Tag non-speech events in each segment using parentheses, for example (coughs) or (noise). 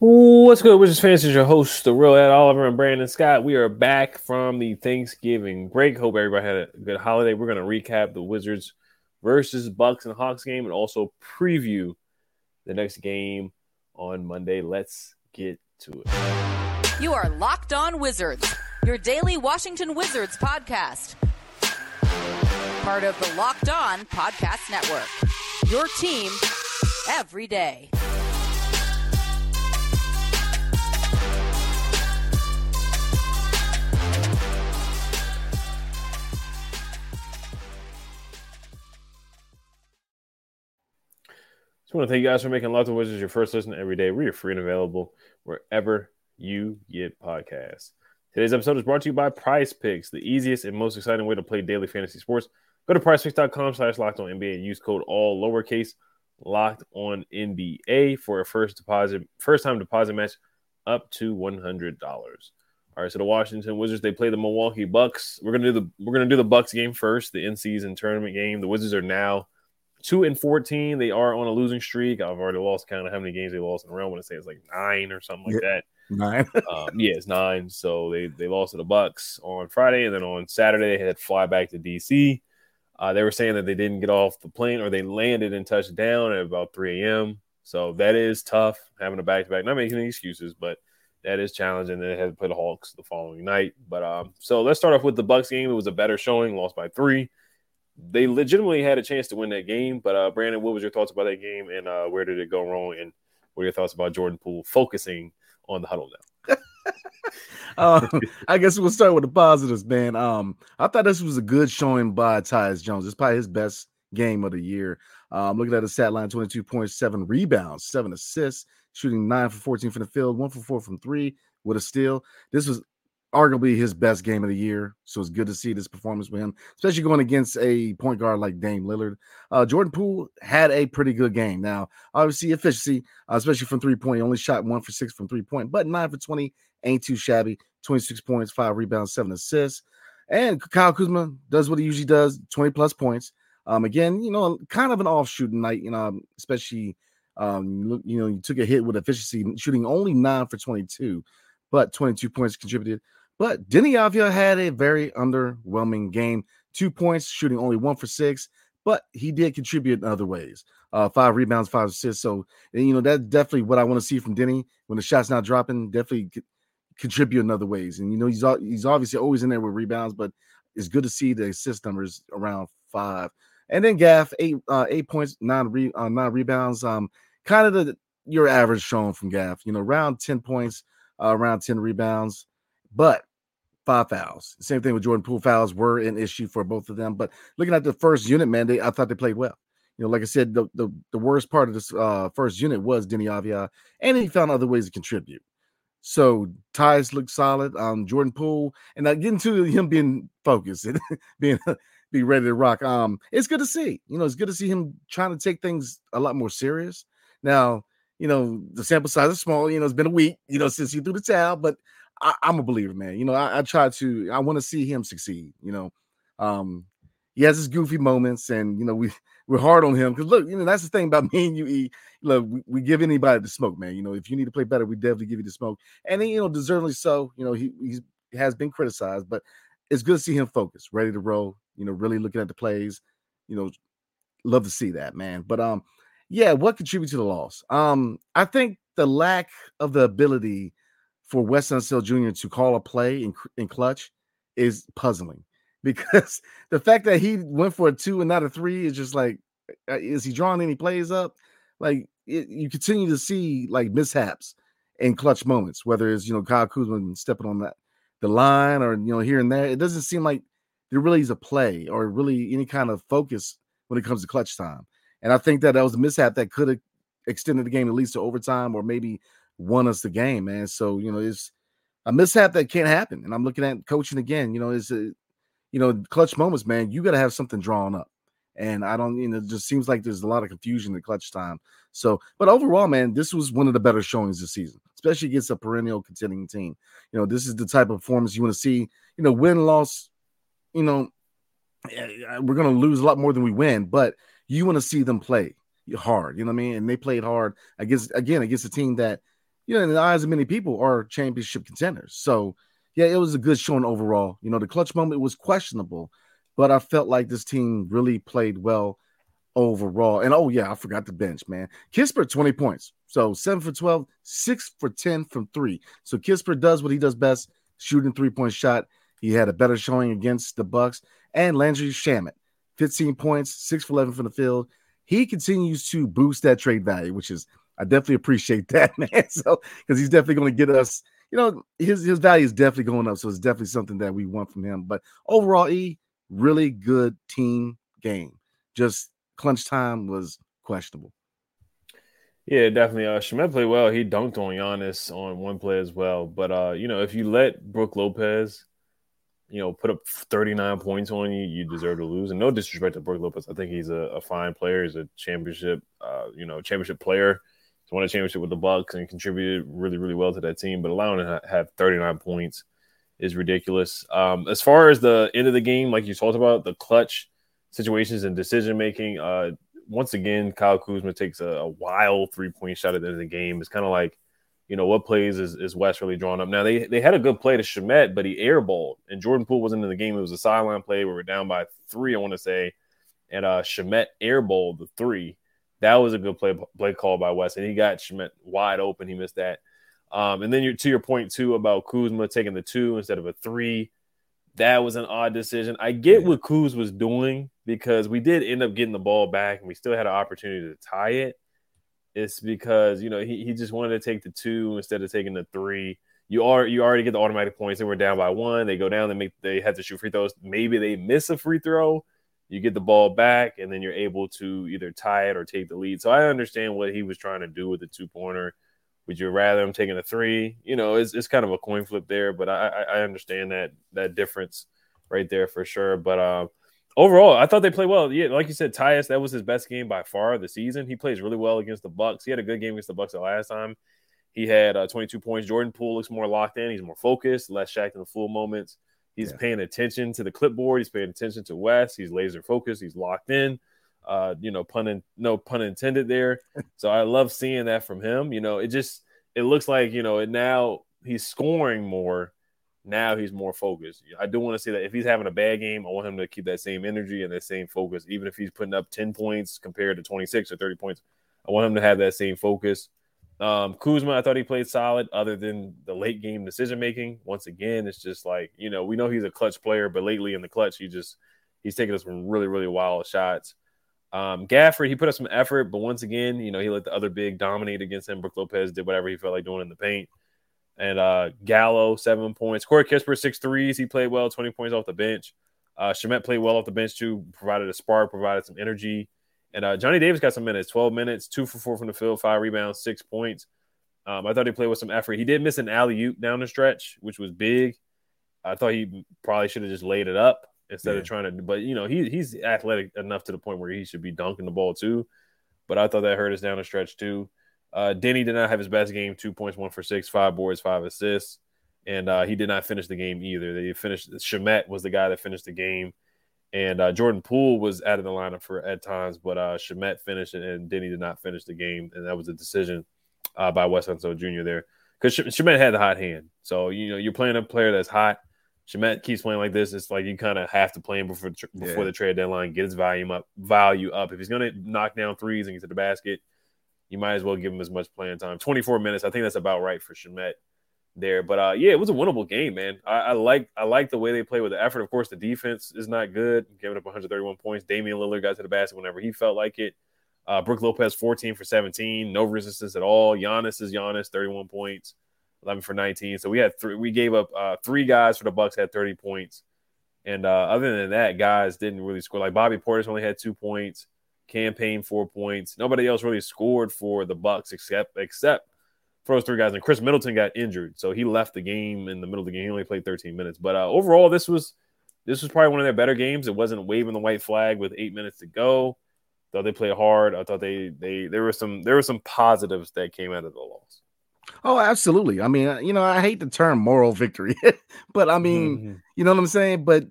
What's good, Wizards fans? Is your host, the real Ed Oliver and Brandon Scott. We are back from the Thanksgiving break. Hope everybody had a good holiday. We're going to recap the Wizards versus Bucks and Hawks game and also preview the next game on Monday. Let's get to it. You are Locked On Wizards, your daily Washington Wizards podcast. Part of the Locked On Podcast Network. Your team every day. Just want to thank you guys for making Locked On Wizards your first listen every day. We are free and available wherever you get podcasts. Today's episode is brought to you by Prize Picks, the easiest and most exciting way to play daily fantasy sports. Go to prizepicks.com slash locked on NBA and use code all lowercase locked on NBA for a first deposit, first time deposit match up to $100. All right, so the Washington Wizards they play the Milwaukee Bucks. We're gonna do the we're gonna do the Bucks game first, the in season tournament game. The Wizards are now two and fourteen. They are on a losing streak. I've already lost count of how many games they lost in a row. When I want to say it's like nine or something like Yeah. that. Nine. (laughs) Um, yeah, it's nine. So they they lost to the Bucks on Friday, and then on Saturday they had to fly back to DC. Uh, they were saying that they didn't get off the plane or they landed and touched down at about 3 a.m. So that is tough having a back to back. Not making any excuses, but that is challenging. Then they had to play the Hawks the following night. But um, so let's start off with the Bucks game. It was a better showing, lost by three. They legitimately had a chance to win that game. But uh, Brandon, what was your thoughts about that game, and uh, where did it go wrong? And what are your thoughts about Jordan Poole focusing on the huddle now? (laughs) Uh, I guess we'll start with the positives, man. Um, I thought this was a good showing by Tyus Jones. It's probably his best game of the year. Um, looking at the stat line 22 points, seven rebounds, seven assists, shooting nine for 14 from the field, one for four from three with a steal. This was arguably his best game of the year. So it's good to see this performance with him, especially going against a point guard like Dame Lillard. Uh, Jordan Poole had a pretty good game. Now, obviously, efficiency, uh, especially from three point, he only shot one for six from three point, but nine for 20 ain't too shabby. 26 points, five rebounds, seven assists. And Kyle Kuzma does what he usually does 20 plus points. Um, again, you know, kind of an off shooting night, you know, especially, um, you know, you took a hit with efficiency, shooting only nine for 22, but 22 points contributed. But Deni Avdija had a very underwhelming game. Two points, shooting only one for six, but he did contribute in other ways. Uh, five rebounds, five assists. So, and, you know, that's definitely what I want to see from Deni when the shot's not dropping. Definitely c- contribute in other ways. And you know, he's he's obviously always in there with rebounds, but it's good to see the assist numbers around five. And then Gaff eight uh, eight points, nine re- uh, nine rebounds. Um, kind of the your average showing from Gaff. You know, around ten points, uh, around ten rebounds, but five fouls. Same thing with Jordan Poole. Fouls were an issue for both of them. But looking at the first unit, man, they I thought they played well. You know, like I said, the the, the worst part of this uh, first unit was Deni Avdija, and he found other ways to contribute. So Tyus look solid. Um, Jordan Poole, and I get into him being focused and (laughs) being (laughs) be ready to rock. Um, it's good to see. You know, it's good to see him trying to take things a lot more serious. Now, you know, the sample size is small. You know, it's been a week. You know, since he threw the towel, but I, I'm a believer, man. You know, I, I try to. I want to see him succeed. You know, um, he has his goofy moments, and you know, we (laughs) we're hard on him because look, you know, that's the thing about (laughs) me and you. E. Look, we, we give anybody the smoke, man. You know, if you need to play better, we definitely give you the smoke, and then, you know, deservedly so. You know, he he's, he has been criticized, but it's good to see him focused, ready to roll. You know, really looking at the plays. You know, love to see that, man. But um, yeah, what contributed to the loss? Um, I think the lack of the ability for Wes Unseld Jr. to call a play in, in clutch is puzzling (laughs) because the fact that he went for a two and not a three is just like, uh, is he drawing any plays up? Like it, you continue to see like mishaps in clutch moments, whether it's you know Kyle Kuzma stepping on that the line or you know here and there. It doesn't seem like there really is a play or really any kind of focus when it comes to clutch time. And I think that that was a mishap that could have extended the game at least to overtime or maybe won us the game, man. So, you know, it's a mishap that can't happen. And I'm looking at coaching again, you know, it's a, you know, clutch moments, man. You got to have something drawn up. And I don't, you know, it just seems like there's a lot of confusion in clutch time. So, but overall, man, this was one of the better showings this season, especially against a perennial contending team. You know, this is the type of performance you want to see. You know, win loss. You know, eh, we're going to lose a lot more than we win, but you want to see them play hard. You know what I mean? And they played hard against again against a team that you know, in the eyes of many people, are championship contenders. So, yeah, it was a good showing overall. You know, the clutch moment was questionable, but I felt like this team really played well overall. And oh, yeah, I forgot the bench, man. Kispert, 20 points. So seven for 12, six for 10 from three. So Kispert does what he does best, shooting three point shot. He had a better showing against the Bucks. And Landry Shamet, 15 points, six for 11 from the field. He continues to boost that trade value, which is, I definitely appreciate (laughs) that, man. So, because he's definitely going to get us, you know, his, his value is definitely going up. So it's definitely something that we want from him. But overall, E, really good team game. Just clutch time was questionable. Yeah, definitely. Uh, Shamet played well. He dunked on Giannis on one play as well. But uh, you know, if you let Brook Lopez, you know, put up 39 points on you, you deserve to lose. And no disrespect to Brook Lopez, I think he's a, a fine player. He's a championship, uh, you know, championship player. He's won a championship with the Bucks and contributed really, really well to that team. But allowing him to have 39 points is ridiculous. Um, as far as the end of the game, like you talked about, the clutch situations and decision making. Uh, once again, Kyle Kuzma takes a, a wild three point shot at the end of the game. It's kind of like, you know, what plays is, is Wes really drawn up? Now, they, they had a good play to Shamet, but he airballed, and Jordan Poole wasn't in the game. It was a sideline play where we're down by three, I want to say, and uh, Shamet airballed the three. That was a good play play call by Wes, and he got Shamet wide open. He missed that. Um, and then you to your point too about Kuzma taking the two instead of a three that was an odd decision. I get what Kuz was doing because we did end up getting the ball back and we still had an opportunity to tie it. It's because you know he, he just wanted to take the two instead of taking the three. You are you already get the automatic points. They were down by one. They go down. They make they had to shoot free throws. Maybe they miss a free throw. You get the ball back and then you're able to either tie it or take the lead. So I understand what he was trying to do with the two pointer. Would you rather him taking a three? You know, it's, it's kind of a coin flip there, but I, I understand that that difference right there for sure. But um, overall, I thought they played well. Yeah, like you said, Tyus, that was his best game by far of the season. He plays really well against the Bucks. He had a good game against the Bucks the last time. He had uh, 22 points. Jordan Poole looks more locked in. He's more focused, less Shaqtin' a Fool moments. He's yeah. paying attention to the clipboard. He's paying attention to Wes. He's laser focused. He's locked in. Uh, you know, pun in, no pun intended there. (laughs) So I love seeing that from him. You know, it just it looks like you know, and now he's scoring more. Now he's more focused. I do want to say that if he's having a bad game, I want him to keep that same energy and that same focus. Even if he's putting up 10 points compared to 26 or 30 points, I want him to have that same focus. Um, Kuzma, I thought he played solid, other than the late game decision making. Once again, it's just like you know we know he's a clutch player, but lately in the clutch, he just he's taking us some really really wild shots. Um, Gafford, he put up some effort, but once again, you know, he let the other big dominate against him. Brook Lopez did whatever he felt like doing in the paint. And uh, Gallo, seven points. Corey Kispert, six threes. He played well, 20 points off the bench. Uh, Shamet played well off the bench, too, provided a spark, provided some energy. And uh, Johnny Davis got some minutes 12 minutes, two for four from the field, five rebounds, six points. Um, I thought he played with some effort. He did miss an alley oop down the stretch, which was big. I thought he probably should have just laid it up instead yeah. of trying to. But you know, he he's athletic enough to the point where he should be dunking the ball too. But I thought that hurt us down the stretch too. Uh, Deni did not have his best game. Two points, one for six, five boards, five assists, and uh, he did not finish the game either. They finished. Shamet was the guy that finished the game, and uh, Jordan Poole was out of the lineup for at times, but uh, Shamet finished and Deni did not finish the game, and that was a decision uh, by Wes Unseld Jr. there because Shamet had the hot hand. So you know you're playing a player that's hot Shamet keeps playing like this, it's like you kind of have to play him before before yeah. the trade deadline, get his volume up, value up. If he's going to knock down threes and get to the basket, you might as well give him as much playing time. 24 minutes, I think that's about right for Shamet there. But uh, yeah, it was a winnable game, man. I, I, like I like the way they play with the effort. Of course, the defense is not good, giving up 131 points. Damian Lillard got to the basket whenever he felt like it. Uh, Brook Lopez 14 for 17, no resistance at all. Giannis is Giannis, 31 points. 11 for 19. So we had three. We gave up uh, three guys for the Bucks had 30 points, and uh, other than that, guys didn't really score. Like Bobby Portis only had two points. Cam Payne four points. Nobody else really scored for the Bucks except except for those three guys. And Khris Middleton got injured, so he left the game in the middle of the game. He only played 13 minutes. But uh, overall, this was this was probably one of their better games. It wasn't waving the white flag with eight minutes to go. Thought they played hard. I thought they they there were some there were some positives that came out of the loss. Oh, absolutely. I mean, uh, you know, I hate the term moral victory, (laughs) but I mean, mm-hmm. you know what I'm saying? But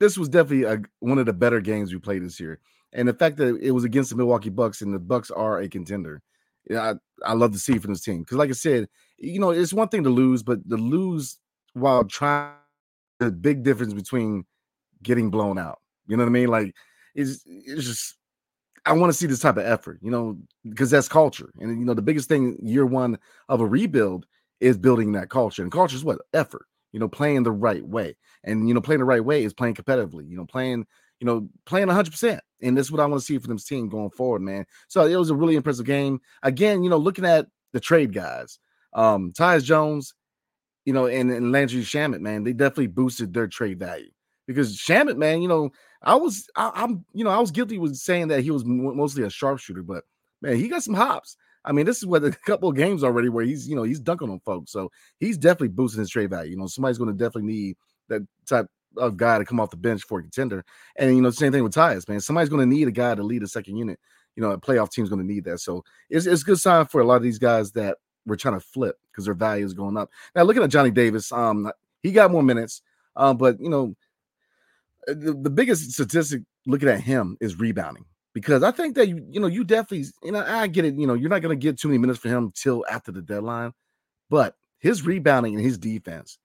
this was definitely a, one of the better games we played this year. And the fact that it was against the Milwaukee Bucks and the Bucks are a contender yeah, I, I love to see from this team because, like I said, you know, it's one thing to lose, but to lose while trying the big difference between getting blown out. You know what I mean? Like it's it's just I want to see this type of effort, you know, because that's culture. And you know, the biggest thing year one of a rebuild is building that culture. And culture is what? Effort, you know, playing the right way. And you know, playing the right way is playing competitively, you know, playing, you know, playing 100%. And that's what I want to see from this team going forward, man. So it was a really impressive game. Again, you know, looking at the trade guys, um, Tyus Jones, you know, and, and Landry Shamet, man, they definitely boosted their trade value because Shamet, man, you know, I was, I, am you know, I was guilty with saying that he was mostly a sharpshooter, but man, he got some hops. I mean, this is what (laughs) a couple of games already where he's, you know, he's dunking on folks. So he's definitely boosting his trade value. You know, somebody's going to definitely need that type of guy to come off the bench for a contender. And you know, same thing with Tyus, man. Somebody's going to need a guy to lead a second unit. You know, a playoff team's going to need that. So it's it's a good sign for a lot of these guys that we're trying to flip because their value is going up. Now, looking at Johnny Davis, um, he got more minutes, um, but you know, uh, the, the biggest statistic looking at him is rebounding because I think that you, you know, you definitely, you know, I get it, you know, you're not going to get too many minutes for him till after the deadline, but his rebounding and his defense,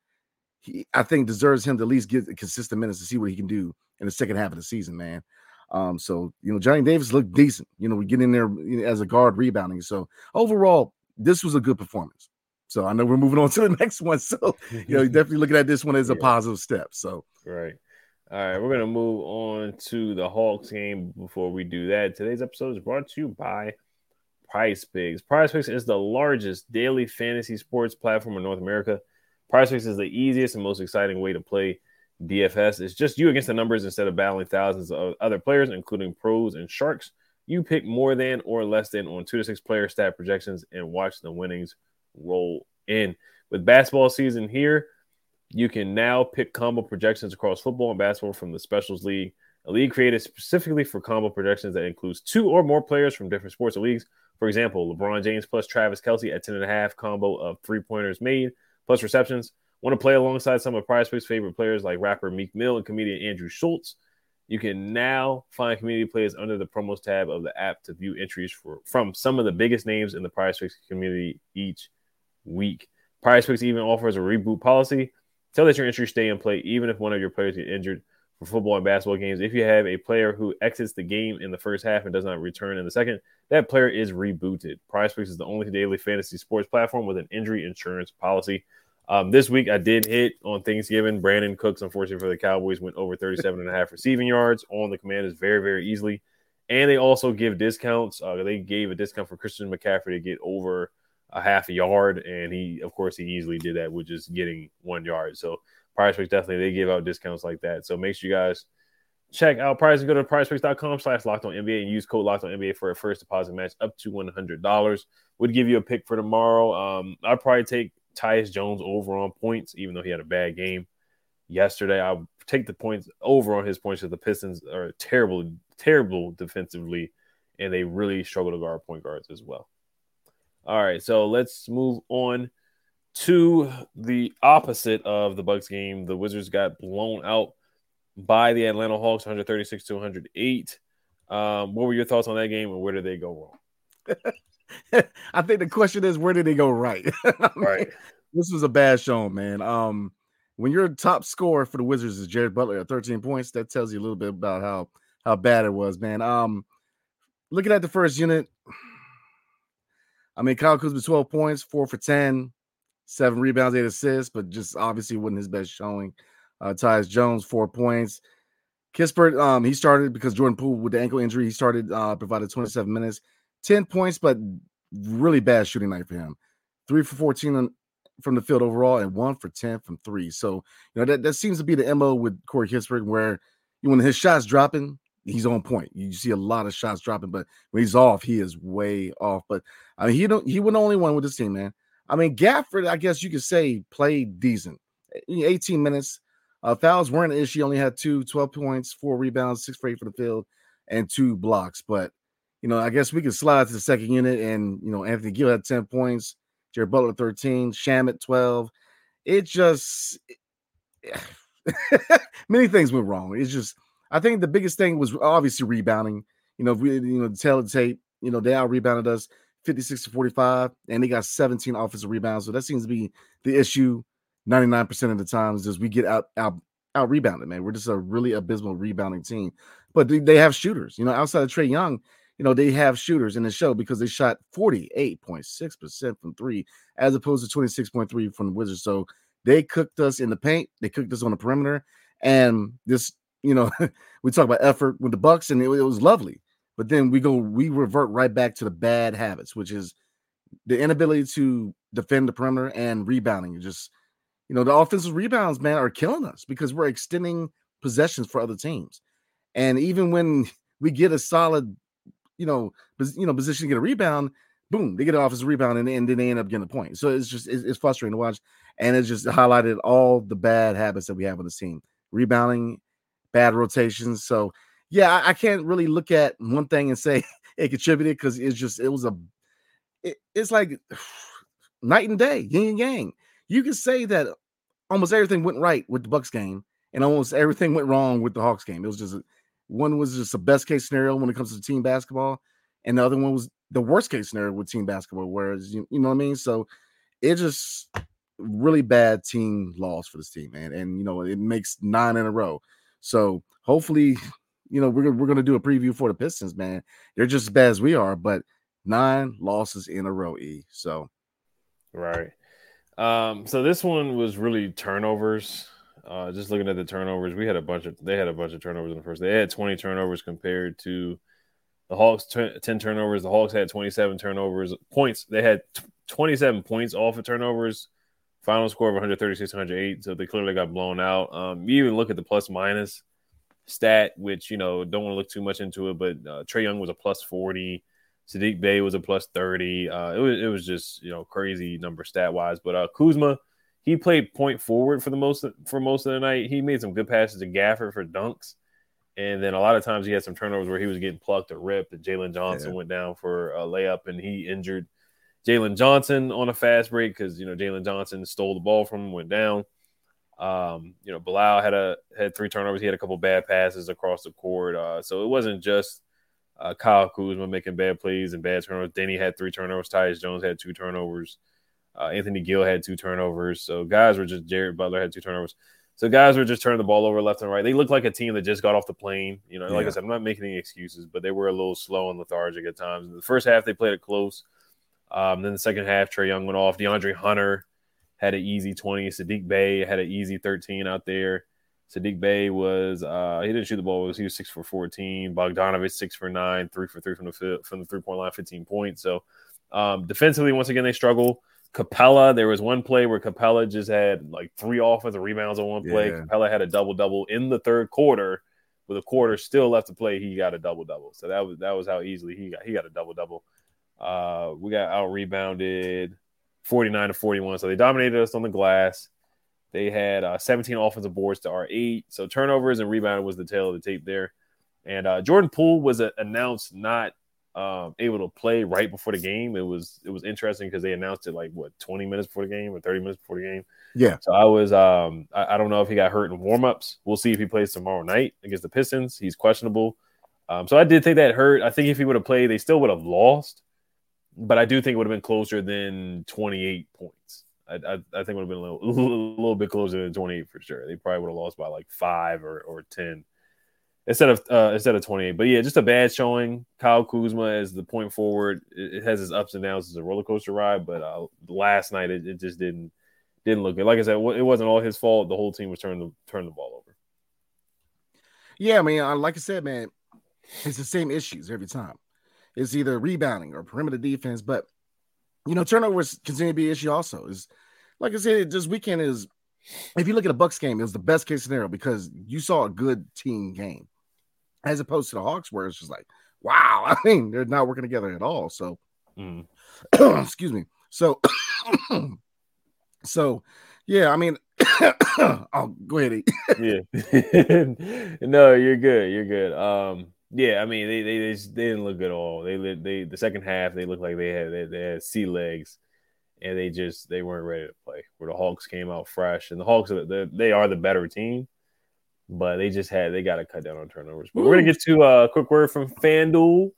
he, I think deserves him to at least get consistent minutes to see what he can do in the second half of the season, man. Um, so you know, Johnny Davis looked decent. You know, we get in there as a guard rebounding. So overall, this was a good performance. So I know we're moving on (laughs) to the next one. So you know, (laughs) definitely looking at this one as a yeah. positive step. So right. All right, we're gonna move on to the Hawks game. Before we do that, today's episode is brought to you by Prize Picks. Prize Picks is the largest daily fantasy sports platform in North America. Prize Picks is the easiest and most exciting way to play DFS. It's just you against the numbers instead of battling thousands of other players, including pros and sharks. You pick more than or less than on two to six player stat projections and watch the winnings roll in. With basketball season here, you can now pick combo projections across football and basketball from the Specials League, a league created specifically for combo projections that includes two or more players from different sports or leagues. For example, LeBron James plus Travis Kelce at 10 and a half combo of three pointers made plus receptions. Want to play alongside some of Prize Picks' favorite players like rapper Meek Mill and comedian Andrew Schulz? You can now find community players under the promos tab of the app to view entries for from some of the biggest names in the Prize Picks community each week. Prize Picks even offers a reboot policy so that your entries stay in play even if one of your players get injured for football and basketball games. If you have a player who exits the game in the first half and does not return in the second, that player is rebooted. Prize Picks is the only daily fantasy sports platform with an injury insurance policy. Um, this week I did hit on Thanksgiving. Brandin Cooks, unfortunately for the Cowboys, went over 37 and a half receiving yards on the commanders very, very easily. And they also give discounts. Uh, they gave a discount for Christian McCaffrey to get over – a half a yard, and he, of course, he easily did that with just getting one yard. So Prize Picks definitely they give out discounts like that. So make sure you guys check out Price go to prizepicks.com slash locked on NBA and use code locked on NBA for a first deposit match up to one hundred dollars. Would give you a pick for tomorrow. Um, I'd probably take Tyus Jones over on points, even though he had a bad game yesterday. I'll take the points over on his points because the Pistons are terrible, terrible defensively, and they really struggle to guard point guards as well. All right, so let's move on to the opposite of the Bucks game. The Wizards got blown out by the Atlanta Hawks, 136 to 108. Um, what were your thoughts on that game, and where did they go wrong? (laughs) I think the question is, where did they go right? (laughs) right. This was a bad show, man. Um, when your top scorer for the Wizards is Jared Butler at 13 points, that tells you a little bit about how how bad it was, man. Um, looking at the first unit, I mean, Kyle Kuzma 12 points, four for 10, seven rebounds, eight assists, but just obviously wasn't his best showing. Uh, Tyus Jones, four points. Kispert, um, he started because Jordan Poole with the ankle injury, he started, uh, provided 27 minutes, 10 points, but really bad shooting night for him. Three for 14 from the field overall and one for 10 from three. So, you know, that, that seems to be the MO with Corey Kispert, where when his shots dropping, he's on point. You see a lot of shots dropping, but when he's off, he is way off. But I mean, he don't he wasn't the only one with this team, man. I mean, Gafford, I guess you could say played decent. 18 minutes. Uh, fouls weren't an issue. Only had two, 12 points, four rebounds, six for eight for the field, and two blocks. But you know, I guess we could slide to the second unit, and you know, Anthony Gill had 10 points, Jared Butler 13, Shamet 12. It just (laughs) many things went wrong. It's just I think the biggest thing was obviously rebounding. You know, if we you know tell the tape, you know, they out rebounded us 56 to 45, and they got 17 offensive rebounds. So that seems to be the issue 99% of the times is we get out out out rebounded, man. We're just a really abysmal rebounding team. But they, have shooters, you know, outside of Trae Young, you know, they have shooters in the show because they shot 48.6% from three as opposed to 26.3 from the Wizards. So they cooked us in the paint, they cooked us on the perimeter, and this, you know, (laughs) we talk about effort with the Bucks, and it, it was lovely. But then we go, we revert right back to the bad habits, which is the inability to defend the perimeter and rebounding. Just, you know, the offensive rebounds, man, are killing us because we're extending possessions for other teams. And even when (laughs) we get a solid, you know, you know, position to get a rebound, boom, they get an offensive rebound and, and then they end up getting a point. So it's just it's, it's frustrating to watch, and it just highlighted all the bad habits that we have on the team: rebounding, bad rotations. So yeah, I, can't really look at one thing and say (laughs) it contributed because it's just it was a it, it's like (sighs) night and day, yin and yang. You can say that almost everything went right with the Bucks game, and almost everything went wrong with the Hawks game. It was just one was just a best case scenario when it comes to team basketball, and the other one was the worst case scenario with team basketball. Whereas you, you know what I mean. So it just really bad team loss for this team, man. And you know it makes nine in a row. So hopefully you know, we're we're gonna do a preview for the Pistons, man. They're just as bad as we are, but nine losses in a row, E. So right. Um, so this one was really turnovers. Uh, just looking at the turnovers, we had a bunch of they had a bunch of turnovers in the first. They had 20 turnovers compared to the Hawks 10 turnovers. The Hawks had 27 turnovers points. They had 27 points off of turnovers. Final score of 136 108. So they clearly got blown out. Um, you even look at the plus minus stat, which you know don't want to look too much into it, but uh, Trae Young was a plus forty, Saddiq Bey was a plus thirty. Uh, it was it was just you know crazy number stat wise. But uh, Kuzma, he played point forward for the most for most of the night. He made some good passes to Gafford for dunks, and then a lot of times he had some turnovers where he was getting plucked or ripped. And Jalen Johnson yeah. went down for a layup and he injured Jalen Johnson on a fast break because you know Jalen Johnson stole the ball from him, went down. Um, you know, Bilal had a had three turnovers. He had a couple bad passes across the court. Uh, so it wasn't just uh, Kyle Kuzma making bad plays and bad turnovers. Deni had three turnovers. Tyus Jones had two turnovers. Uh, Anthony Gill had two turnovers. So guys were just Jared Butler had two turnovers. So guys were just turning the ball over left and right. They looked like a team that just got off the plane. You know, like yeah. I said, I'm not making any excuses, but they were a little slow and lethargic at times. In the first half, they played it close. Um, then the second half, Trae Young went off. DeAndre Hunter had an easy 20. Saddiq Bey had an easy 13 out there. Saddiq Bey was uh, he didn't shoot the ball. He was six for 14. Bogdanovich six for nine, three for three from the from the three point line, 15 points. So um, defensively, once again, they struggle. Capela, there was one play where Capela just had like three offensive rebounds on one play. Yeah. Capela had a double double in the third quarter. With a quarter still left to play, he got a double double. So that was that was how easily he got he got a double double. Uh, we got out rebounded 49 to 41. So they dominated us on the glass. They had uh, 17 offensive boards to our eight. So turnovers and rebound was the tail of the tape there. And uh, Jordan Poole was uh, announced not um, able to play right before the game. It was it was interesting because they announced it like what 20 minutes before the game or 30 minutes before the game. Yeah. So I was um I, I don't know if he got hurt in warmups. We'll see if he plays tomorrow night against the Pistons. He's questionable. Um, so I did think that hurt. I think if he would have played, they still would have lost but I do think it would have been closer than 28 points. I, I, I think it would have been a little, a (laughs) little bit closer than 28 for sure. They probably would have lost by like five or, or 10 instead of uh, instead of 28. But yeah, just a bad showing. Kyle Kuzma as the point forward. It, it has its ups and downs. It's a roller coaster ride. But uh, last night it, it, just didn't didn't look good. Like I said, it wasn't all his fault. The whole team was turning the turning the ball over. Yeah, I mean, like I said, man, it's the same issues every time. It's either rebounding or perimeter defense. But you know, turnovers continue to be an issue. Also, is like I said, this weekend is. If you look at a Bucks game, it was the best case scenario because you saw a good team game, as opposed to the Hawks, where it's just like, wow, (laughs) I mean, they're not working together at all. So, mm. (clears throat) excuse me. So, (clears throat) so, yeah, I mean, (coughs) I'll go ahead. yeah, (laughs) no, you're good. You're good. Um, yeah, I mean they they they, just, they didn't look good at all. They they the second half they looked like they had they, they had sea legs, and they just they weren't ready to play. Where the Hawks came out fresh, and the Hawks are they are the better team, but they just had they got to cut down on turnovers. But Ooh. we're gonna get to a quick word from FanDuel.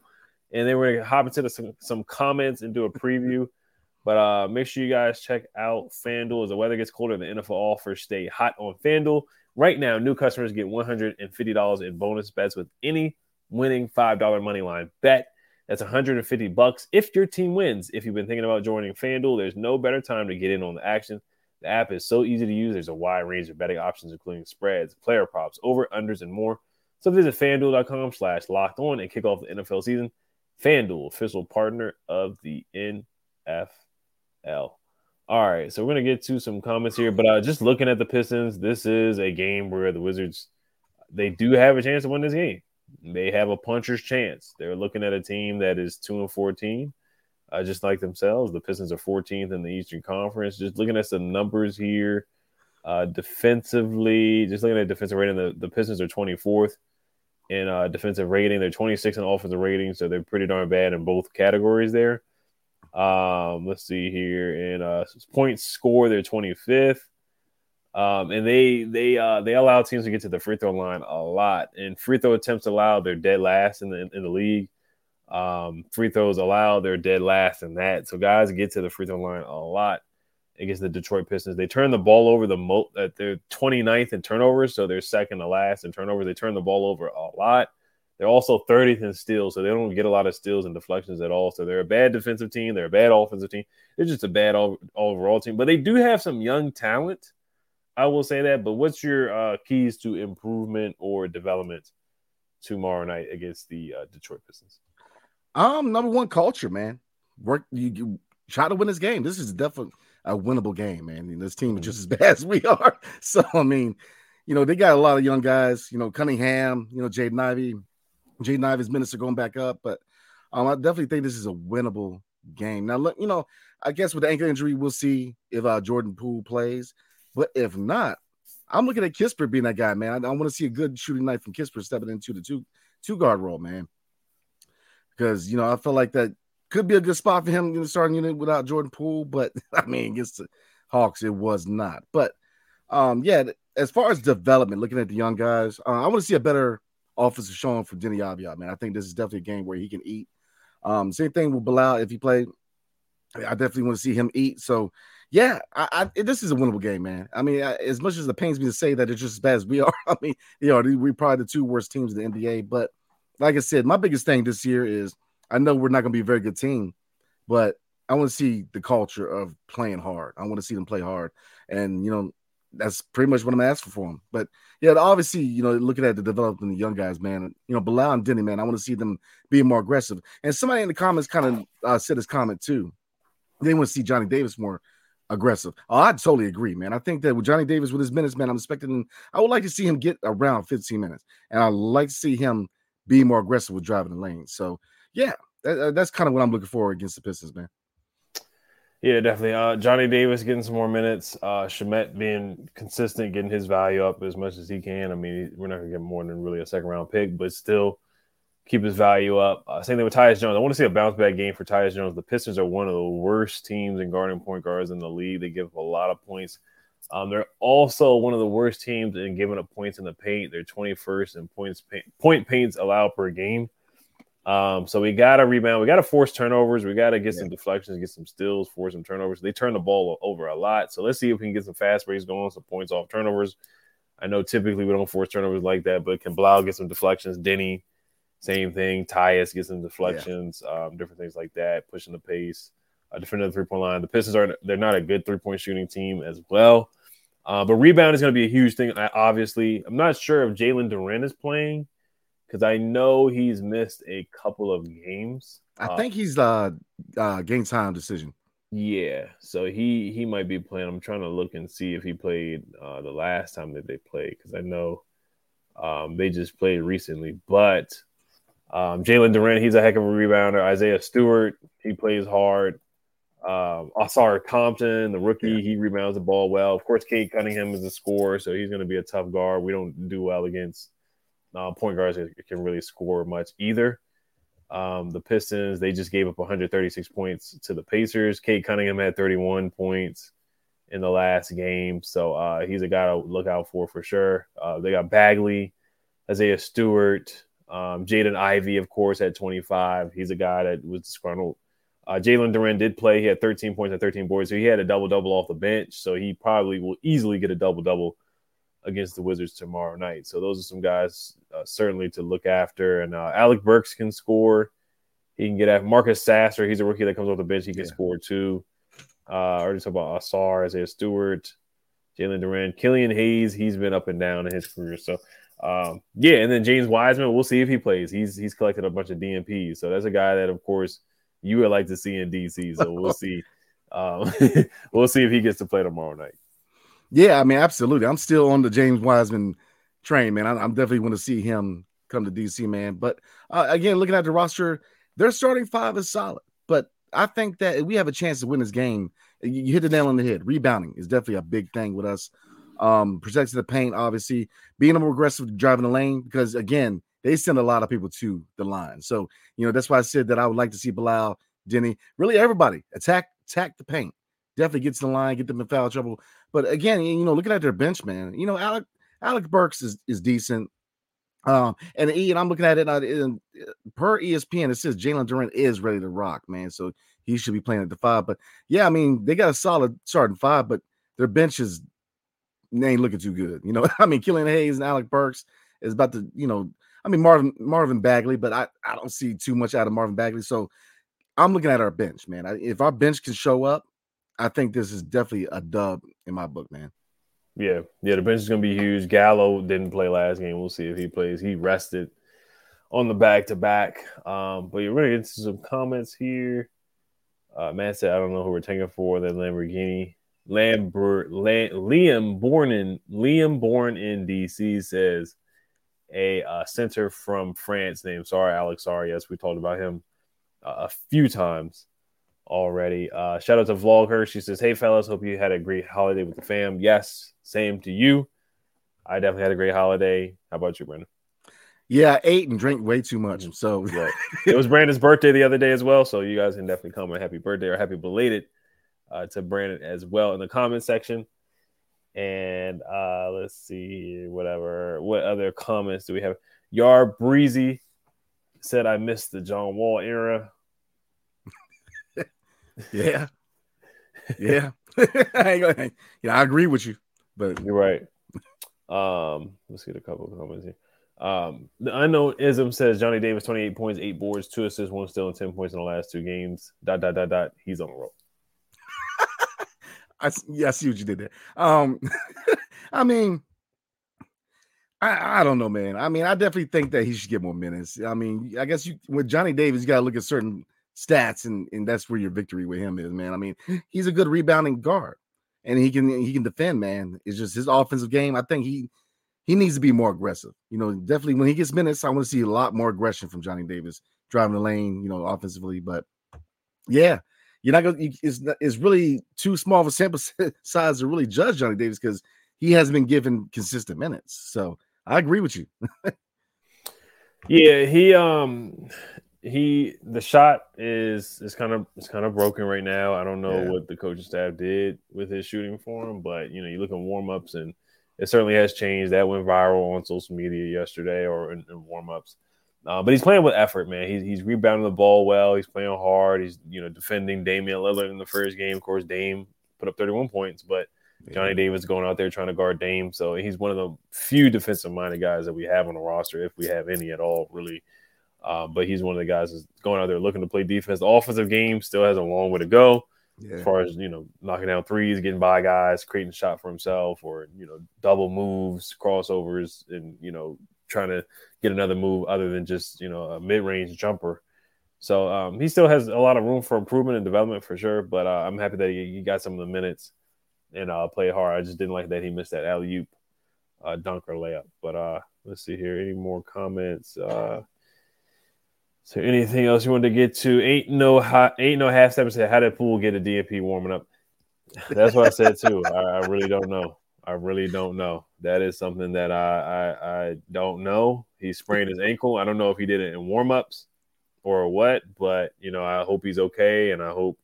and then we're gonna hop into the, some some comments and do a preview. (laughs) But uh, make sure you guys check out FanDuel as the weather gets colder. And the NFL offers stay hot on FanDuel right now. New customers get one hundred and fifty dollars in bonus bets with any winning five dollar money line bet. That's 150 bucks if your team wins. If you've been thinking about joining FanDuel, there's no better time to get in on the action. The app is so easy to use. There's a wide range of betting options, including spreads, player props, over unders, and more. So visit fanduel.com slash locked on and kick off the NFL season. FanDuel, official partner of the NFL. All right, so we're gonna get to some comments here, but uh, just looking at the Pistons, this is a game where the Wizards they do have a chance to win this game. They have a puncher's chance. They're looking at a team that is two and fourteen, uh, just like themselves. The Pistons are 14th in the Eastern Conference. Just looking at some numbers here, uh, defensively, just looking at defensive rating, the, the Pistons are 24th in uh, defensive rating. They're 26 in offensive rating, so they're pretty darn bad in both categories there. Um, let's see here in uh, points score, they're 25th. Um, and they they uh, they allow teams to get to the free throw line a lot, and free throw attempts allowed they're dead last in the in the league. Um, free throws allowed they're dead last in that. So guys get to the free throw line a lot against the Detroit Pistons. They turn the ball over the most. Uh, they're 29th in turnovers, so they're second to last in turnovers. They turn the ball over a lot. They're also 30th in steals, so they don't get a lot of steals and deflections at all. So they're a bad defensive team. They're a bad offensive team. They're just a bad all, overall team. But they do have some young talent I will say that. But what's your uh, keys to improvement or development tomorrow night against the uh, Detroit Pistons? Um, number one, culture, man. Work. You, you try to win this game. This is definitely a winnable game, man. And this team is just as (laughs) bad as we are. (laughs) So I mean, you know, they got a lot of young guys. You know, Cunningham. You know, Jaden Ivey. Jaden Ivey's minutes are going back up, but um, I definitely think this is a winnable game. Now, look, you know, I guess with the ankle injury, we'll see if uh, Jordan Poole plays. But if not, I'm looking at Kispert being that guy, man. I, I want to see a good shooting night from Kispert stepping into the two two guard role, man. Because you know, I feel like that could be a good spot for him in the starting unit without Jordan Poole. But (laughs) I mean, against the Hawks, it was not. But um, yeah, as far as development, looking at the young guys, uh, I want to see a better offensive showing from Deni Avdija, man. I think this is definitely a game where he can eat. Um, same thing with Bilal if he played. I definitely want to see him eat. So yeah, I, I, this is a winnable game, man. I mean, as much as it pains me to say that it's just as bad as we (laughs) are, I mean, you know, we're probably the two worst teams in the NBA. But like I said, my biggest thing this year is I know we're not going to be a very good team, but I want to see the culture of playing hard. I want to see them play hard, and you know, that's pretty much what I'm asking for them. But yeah, obviously, you know, looking at the development of the young guys, man, you know, Bilal and Deni, man, I want to see them being more aggressive. And somebody in the comments kind of uh, said his comment too. They want to see Johnny Davis more aggressive. Oh, I totally agree, man. I think that with Johnny Davis with his minutes, man, I'm expecting. I would like to see him get around 15 minutes, and I like to see him be more aggressive with driving the lane. So, yeah, that, that's kind of what I'm looking for against the Pistons, man. Yeah, definitely. Uh, Johnny Davis getting some more minutes. Uh, Shamet being consistent, getting his value up as much as he can. I mean, we're not gonna get more than really a second round pick, but still keep his value up. Uh, same thing with Tyus Jones. I want to see a bounce back game for Tyus Jones. The Pistons are one of the worst teams in guarding point guards in the league. They give up a lot of points. Um, they're also one of the worst teams in giving up points in the paint. They're 21st in points paint, point paints allowed per game. Um, so we got to rebound. We got to force turnovers. We got to get yeah. some deflections, get some steals, force some turnovers. They turn the ball over a lot. So let's see if we can get some fast breaks going, some points off turnovers. I know typically we don't force turnovers like that, but can Bilal get some deflections? Deni, same thing. Tyus gets some deflections, yeah. um, different things like that, pushing the pace, uh, defending the three point line. The Pistons are they're not a good three point shooting team as well. Uh, but rebound is going to be a huge thing. Obviously, I'm not sure if Jalen Duren is playing because I know he's missed a couple of games. I uh, think he's uh, uh game time decision. Yeah, so he he might be playing. I'm trying to look and see if he played uh, the last time that they played because I know um, they just played recently. But um, Jalen Duren, he's a heck of a rebounder. Isaiah Stewart, he plays hard. Um, Ausar Thompson, the rookie, yeah. he rebounds the ball well. Of course, Cade Cunningham is a scorer, so he's going to be a tough guard. We don't do well against uh, point guards that can really score much either. Um, the Pistons, they just gave up 136 points to the Pacers. Cade Cunningham had 31 points in the last game, so uh, he's a guy to look out for for sure. Uh, they got Bagley, Isaiah Stewart, Um, Jaden Ivey, of course, at 25. He's a guy that was disgruntled. Uh, Jalen Duren did play. He had 13 points and 13 boards, so he had a double double off the bench. So he probably will easily get a double double against the Wizards tomorrow night. So those are some guys uh, certainly to look after. And uh, Alec Burks can score. He can get at Marcus Sasser. He's a rookie that comes off the bench. He can yeah. score too. Uh, I already talked about Ausar, Isaiah Stewart, Jalen Duren, Killian Hayes. He's been up and down in his career. So um, yeah, and then James Wiseman. We'll see if he plays. He's he's collected a bunch of DNPs, So that's a guy that, of course you would like to see in DC. So we'll (laughs) see. Um, (laughs) we'll see if he gets to play tomorrow night. Yeah, I mean, absolutely. I'm still on the James Wiseman train, man. I, am definitely want to see him come to DC, man. But uh, again, looking at the roster, their starting five is solid. But I think that we have a chance to win this game. You, you hit the nail on the head. Rebounding is definitely a big thing with us. Um, protecting the paint, obviously, being more aggressive driving the lane because again, they send a lot of people to the line. So, you know, that's why I said that I would like to see Bilal, Deni, really everybody attack, attack the paint. Definitely gets the line, get them in foul trouble. But again, you know, looking at their bench, man, you know, Alec Alec Burks is, is decent. Um, and Ian, I'm looking at it, uh, and per ESPN, it says Jalen Duren is ready to rock, man. So he should be playing at the five. But yeah, I mean, they got a solid starting five, but their bench is ain't looking too good. You know, (laughs) I mean, Killian Hayes and Alec Burks is about to, you know, I mean Marvin Marvin Bagley, but I, I don't see too much out of Marvin Bagley. So I'm looking at our bench, man. I, if our bench can show up, I think this is definitely a dub in my book, man. Yeah, yeah, the bench is gonna be huge. Gallo didn't play last game. We'll see if he plays. He rested on the back to back. Um, but you're get into some comments here. Uh, Matt said, "I don't know who we're taking for." Then Lamborghini, Lambert, Liam born in Liam born in DC says a uh, center from France named Sorry Alex Sarr. Yes, we talked about him uh, a few times already. Uh, shout out to Vlogger. She says, Hey, fellas, hope you had a great holiday with the fam. Yes, same to you. I definitely had a great holiday. How about you, Brandon? Yeah, I ate and drank way too much. So right. it was Brandon's birthday the other day as well. So you guys can definitely come comment happy birthday or happy belated uh, to Brandon as well in the comment section. And uh, let's see, whatever. What other comments do we have? Yar Breezy said, I missed the John Wall era. (laughs) yeah. Yeah. (laughs) yeah, I agree with you. But you're right. Um, let's get a couple of comments here. Um, the unknown ism says Johnny Davis 28 points, eight boards, two assists, one steal, and 10 points in the last two games. Dot dot dot dot. He's on the roll. I yeah, I see what you did there. Um, (laughs) I mean, I, I don't know, man. I mean, I definitely think that he should get more minutes. I mean, I guess you with Johnny Davis, you got to look at certain stats, and and that's where your victory with him is, man. I mean, he's a good rebounding guard, and he can he can defend, man. It's just his offensive game. I think he he needs to be more aggressive. You know, definitely when he gets minutes, I want to see a lot more aggression from Johnny Davis driving the lane, you know, offensively. But yeah, you're not going. to It's it's really too small of a sample (laughs) size to really judge Johnny Davis because he hasn't been given consistent minutes. So I agree with you. (laughs) yeah, he um he the shot is is kind of it's kind of broken right now. I don't know yeah. what the coaching staff did with his shooting form, but you know, you look at warm ups and it certainly has changed. That went viral on social media yesterday or in, in warm ups. Uh, but he's playing with effort, man. He's he's rebounding the ball well. He's playing hard. He's you know defending Damian Lillard in the first game. Of course, Dame put up 31 points, but Johnny Davis going out there trying to guard Dame. So he's one of the few defensive minded guys that we have on the roster, if we have any at all, really. Uh, but he's one of the guys that's going out there looking to play defense. The offensive game still has a long way to go. Yeah. As far as you know, knocking down threes, getting by guys, creating a shot for himself, or you know, double moves, crossovers, and you know, trying to get another move other than just you know a mid-range jumper. So um, he still has a lot of room for improvement and development for sure. But uh, I'm happy that he, he, got some of the minutes and uh, played hard. I just didn't like that he missed that alley oop uh, dunk or layup. But uh, let's see here. Any more comments? Uh, there anything else you wanted to get to? Ain't no hot, ain't no half step said how did Poole get a DNP warming up? That's what I said too. I, I really don't know. I really don't know. That is something that I, I, I don't know. He sprained his ankle. I don't know if he did it in warmups or what, but you know, I hope he's okay, and I hope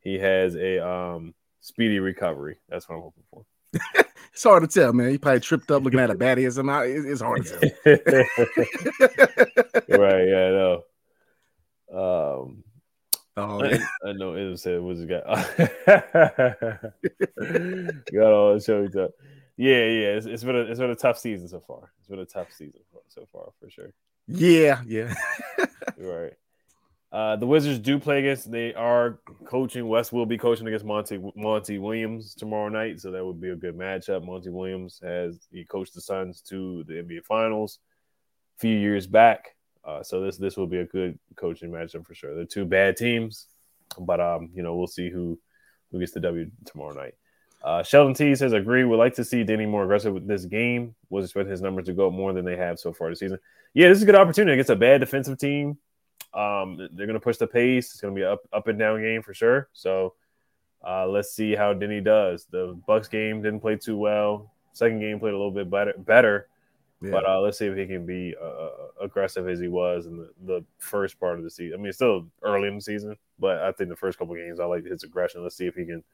he has a um, speedy recovery. That's what I'm hoping for. (laughs) it's hard to tell, man. He probably tripped up looking at a (laughs) baddie or something. It's hard to tell. (laughs) right, yeah, I know. Um, oh, I. I know it said was got got all the stuff. Yeah, yeah, it's, it's been a it's been a tough season so far. It's been a tough season so far for sure. yeah, yeah. Right. Uh, the Wizards do play against. They are coaching. Wes will be coaching against Monty Monty Williams tomorrow night, so that would be a good matchup. Monty Williams has he coached the Suns to the NBA Finals a few years back, uh, so this this will be a good coaching matchup for sure. They're two bad teams, but um, you know we'll see who who gets the W tomorrow night. Uh, Sheldon T says, agree. Would like to see Deni more aggressive with this game. Was expecting his numbers to go up more than they have so far this season. Yeah, this is a good opportunity against a bad defensive team. Um, they're going to push the pace. It's going to be up up and down game for sure. So uh, let's see how Deni does. The Bucks game didn't play too well. Second game played a little bit better, better. Yeah. But uh, let's see if he can be uh, aggressive as he was in the, the first part of the season. I mean, it's still early in the season, but I think the first couple games, I like his aggression. Let's see if he can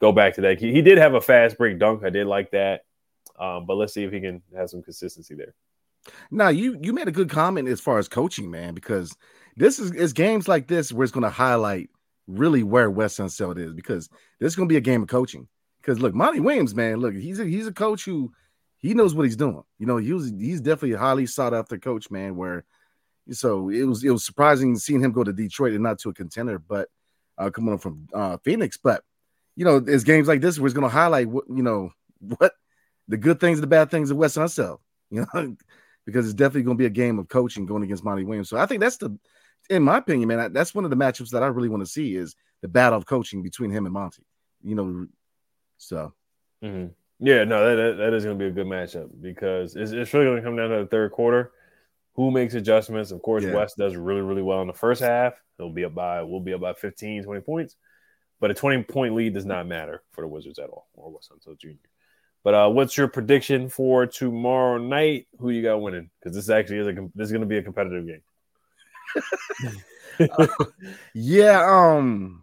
go back to that. He, he did have a fast break dunk. I did like that. Um, but let's see if he can have some consistency there. Now you you made a good comment as far as coaching, man, because this is it's games like this where it's going to highlight really where Wes Unseld is because this is going to be a game of coaching. Because look, Monty Williams, man, look, he's a, he's a coach who he knows what he's doing. You know, he was he's definitely a highly sought after coach, man. Where so it was it was surprising seeing him go to Detroit and not to a contender, but uh, coming up from uh, Phoenix. But you know, there's games like this where it's going to highlight what you know (laughs) what the good things and the bad things of Wes Unseld. You know, (laughs) because it's definitely going to be a game of coaching going against Monty Williams. So I think that's the, in my opinion, man, that's one of the matchups that I really want to see is the battle of coaching between him and Monty. You know, so Mm-hmm. Yeah, no, that, that, that is going to be a good matchup because it's, it's really going to come down to the third quarter. Who makes adjustments? Of course, Yeah. Wes does really, really well in the first half. He'll be up by, we'll be up by 15, 20 points. But a 20 point lead does not matter for the Wizards at all or Wes Unseld Jr. But uh, what's your prediction for tomorrow night? Who you got winning? Because this actually is a this is going to be a competitive game. (laughs) yeah, um,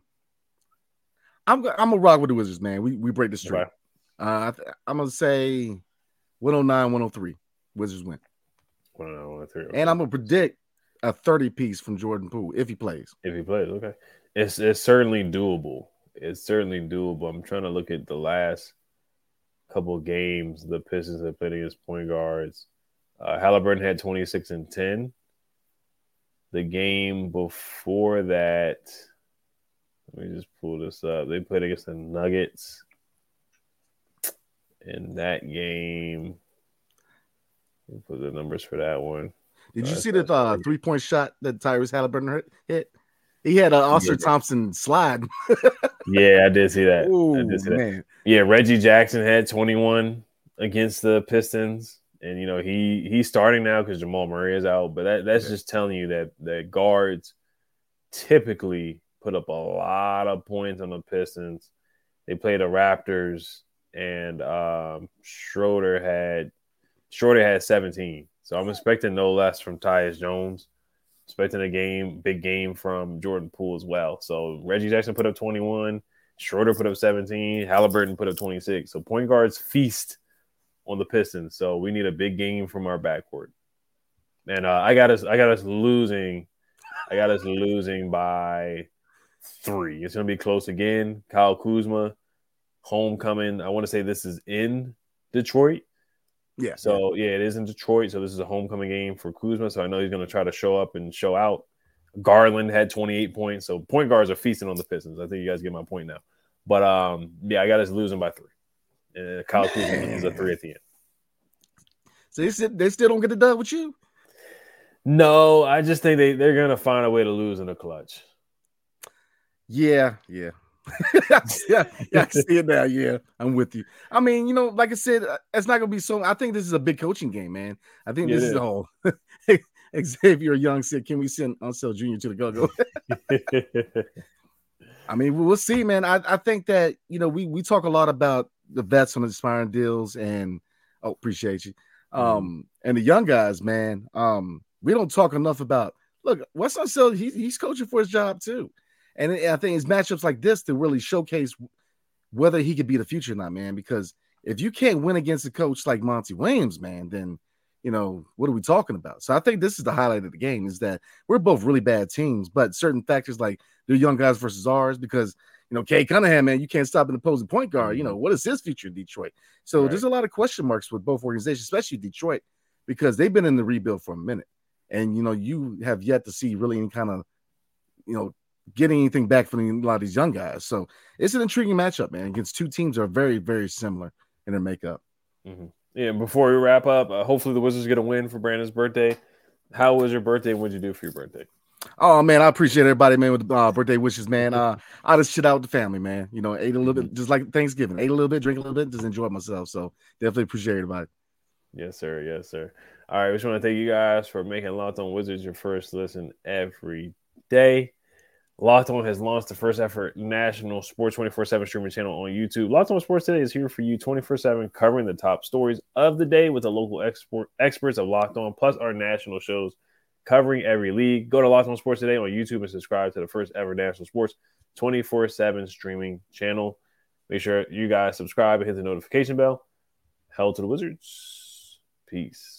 I'm I'm gonna rock with the Wizards, man. We we break the streak. Okay. Uh, I th- I'm gonna say 109, 103. Wizards win, One, oh, one, three, and I'm gonna predict a 30 piece from Jordan Poole if he plays. if he plays, okay. It's it's certainly doable. It's certainly doable. I'm trying to look at the last couple of games the Pistons have played against point guards. Uh, Halliburton had 26 and 10. The game before that, let me just pull this up. They played against the Nuggets. In that game, put the numbers for that one. Did you Uh, see that uh, three point shot that Tyrese Halliburton hit-? He had uh, Ausar Yeah. Thompson slide. (laughs) Yeah, I did see that. Oh I did see that. Yeah, Reggie Jackson had 21 against the Pistons, and you know he he's starting now because Jamal Murray is out. But that, that's Yeah. just telling you that that guards typically put up a lot of points on the Pistons. They played the Raptors, and um, Schroeder had Schroeder had 17. So I'm expecting no less from Tyus Jones. Expecting a game, big game from Jordan Poole as well. So Reggie Jackson put up 21. Schroeder put up 17. Halliburton put up 26. So point guards feast on the Pistons. So we need a big game from our backcourt. And uh, I got us. I got us losing. I got us losing by three. It's gonna be close again. Kyle Kuzma, homecoming. I want to say this is in Detroit. yeah. So yeah, it is in Detroit. So this is a homecoming game for Kuzma. So I know he's going to try to show up and show out. Garland had 28 points. So point guards are feasting on the Pistons. I think you guys get my point now. But um, yeah, I got us losing by three. And Kyle Kuzma is a three at the end. so they still, they still don't get it done with you. No, I just think they they're going to find a way to lose in the clutch. Yeah, yeah. (laughs) yeah, yeah, I see it now. (laughs) Yeah, I'm with you. I mean, you know, like I said, uh, it's not gonna be so. I think this is a big coaching game, man. I think Yeah, this is the whole (laughs) Xavier Young said, "Can we send Unseld Jr. to the go-go?" I mean, we'll see, man. I, I think that you know we we talk a lot about the vets on the expiring deals, and oh, appreciate you. Um, and the young guys, man. Um, we don't talk enough about. Look, Wes Unseld, he, he's coaching for his job too, and I think it's matchups like this to really showcase whether he could be the future or not, man. Because if you can't win against a coach like Monty Williams, man, then you know what are we talking about? So I think this is the highlight of the game is that we're both really bad teams, but certain factors like they're young guys versus ours because you know Cade Cunningham, man, you can't stop an opposing point guard. You know mm-hmm. what is his future in Detroit? So right. there's a lot of question marks with both organizations, especially Detroit, because they've been in the rebuild for a minute, and you know you have yet to see really any kind of you know getting anything back from a lot of these young guys. So it's an intriguing matchup, man, against two teams that are very, very similar in their makeup. Mm-hmm. Yeah, before we wrap up, uh, hopefully the Wizards get a win for Brandon's birthday. How was your birthday? What'd you do for your birthday? Oh man, I appreciate everybody, man, with uh, birthday wishes, man. Uh, I just shit out with the family, man. You know, ate a little bit, mm-hmm. just like Thanksgiving, ate a little bit, drink a little bit, just enjoyed myself. So definitely appreciate everybody. Yes, sir. Yes, sir. All right, we just want to thank you guys for making Locked On Wizards your first listen every day. Locked On has launched the first ever national sports 24 7 streaming channel on YouTube. Locked On Sports Today is here for you 24 7, covering the top stories of the day with the local export, experts of Locked On, plus our national shows covering every league. Go to Locked On Sports Today on YouTube and subscribe to the first ever national sports 24 7 streaming channel. Make sure you guys subscribe and hit the notification bell. Hell to the Wizards. Peace.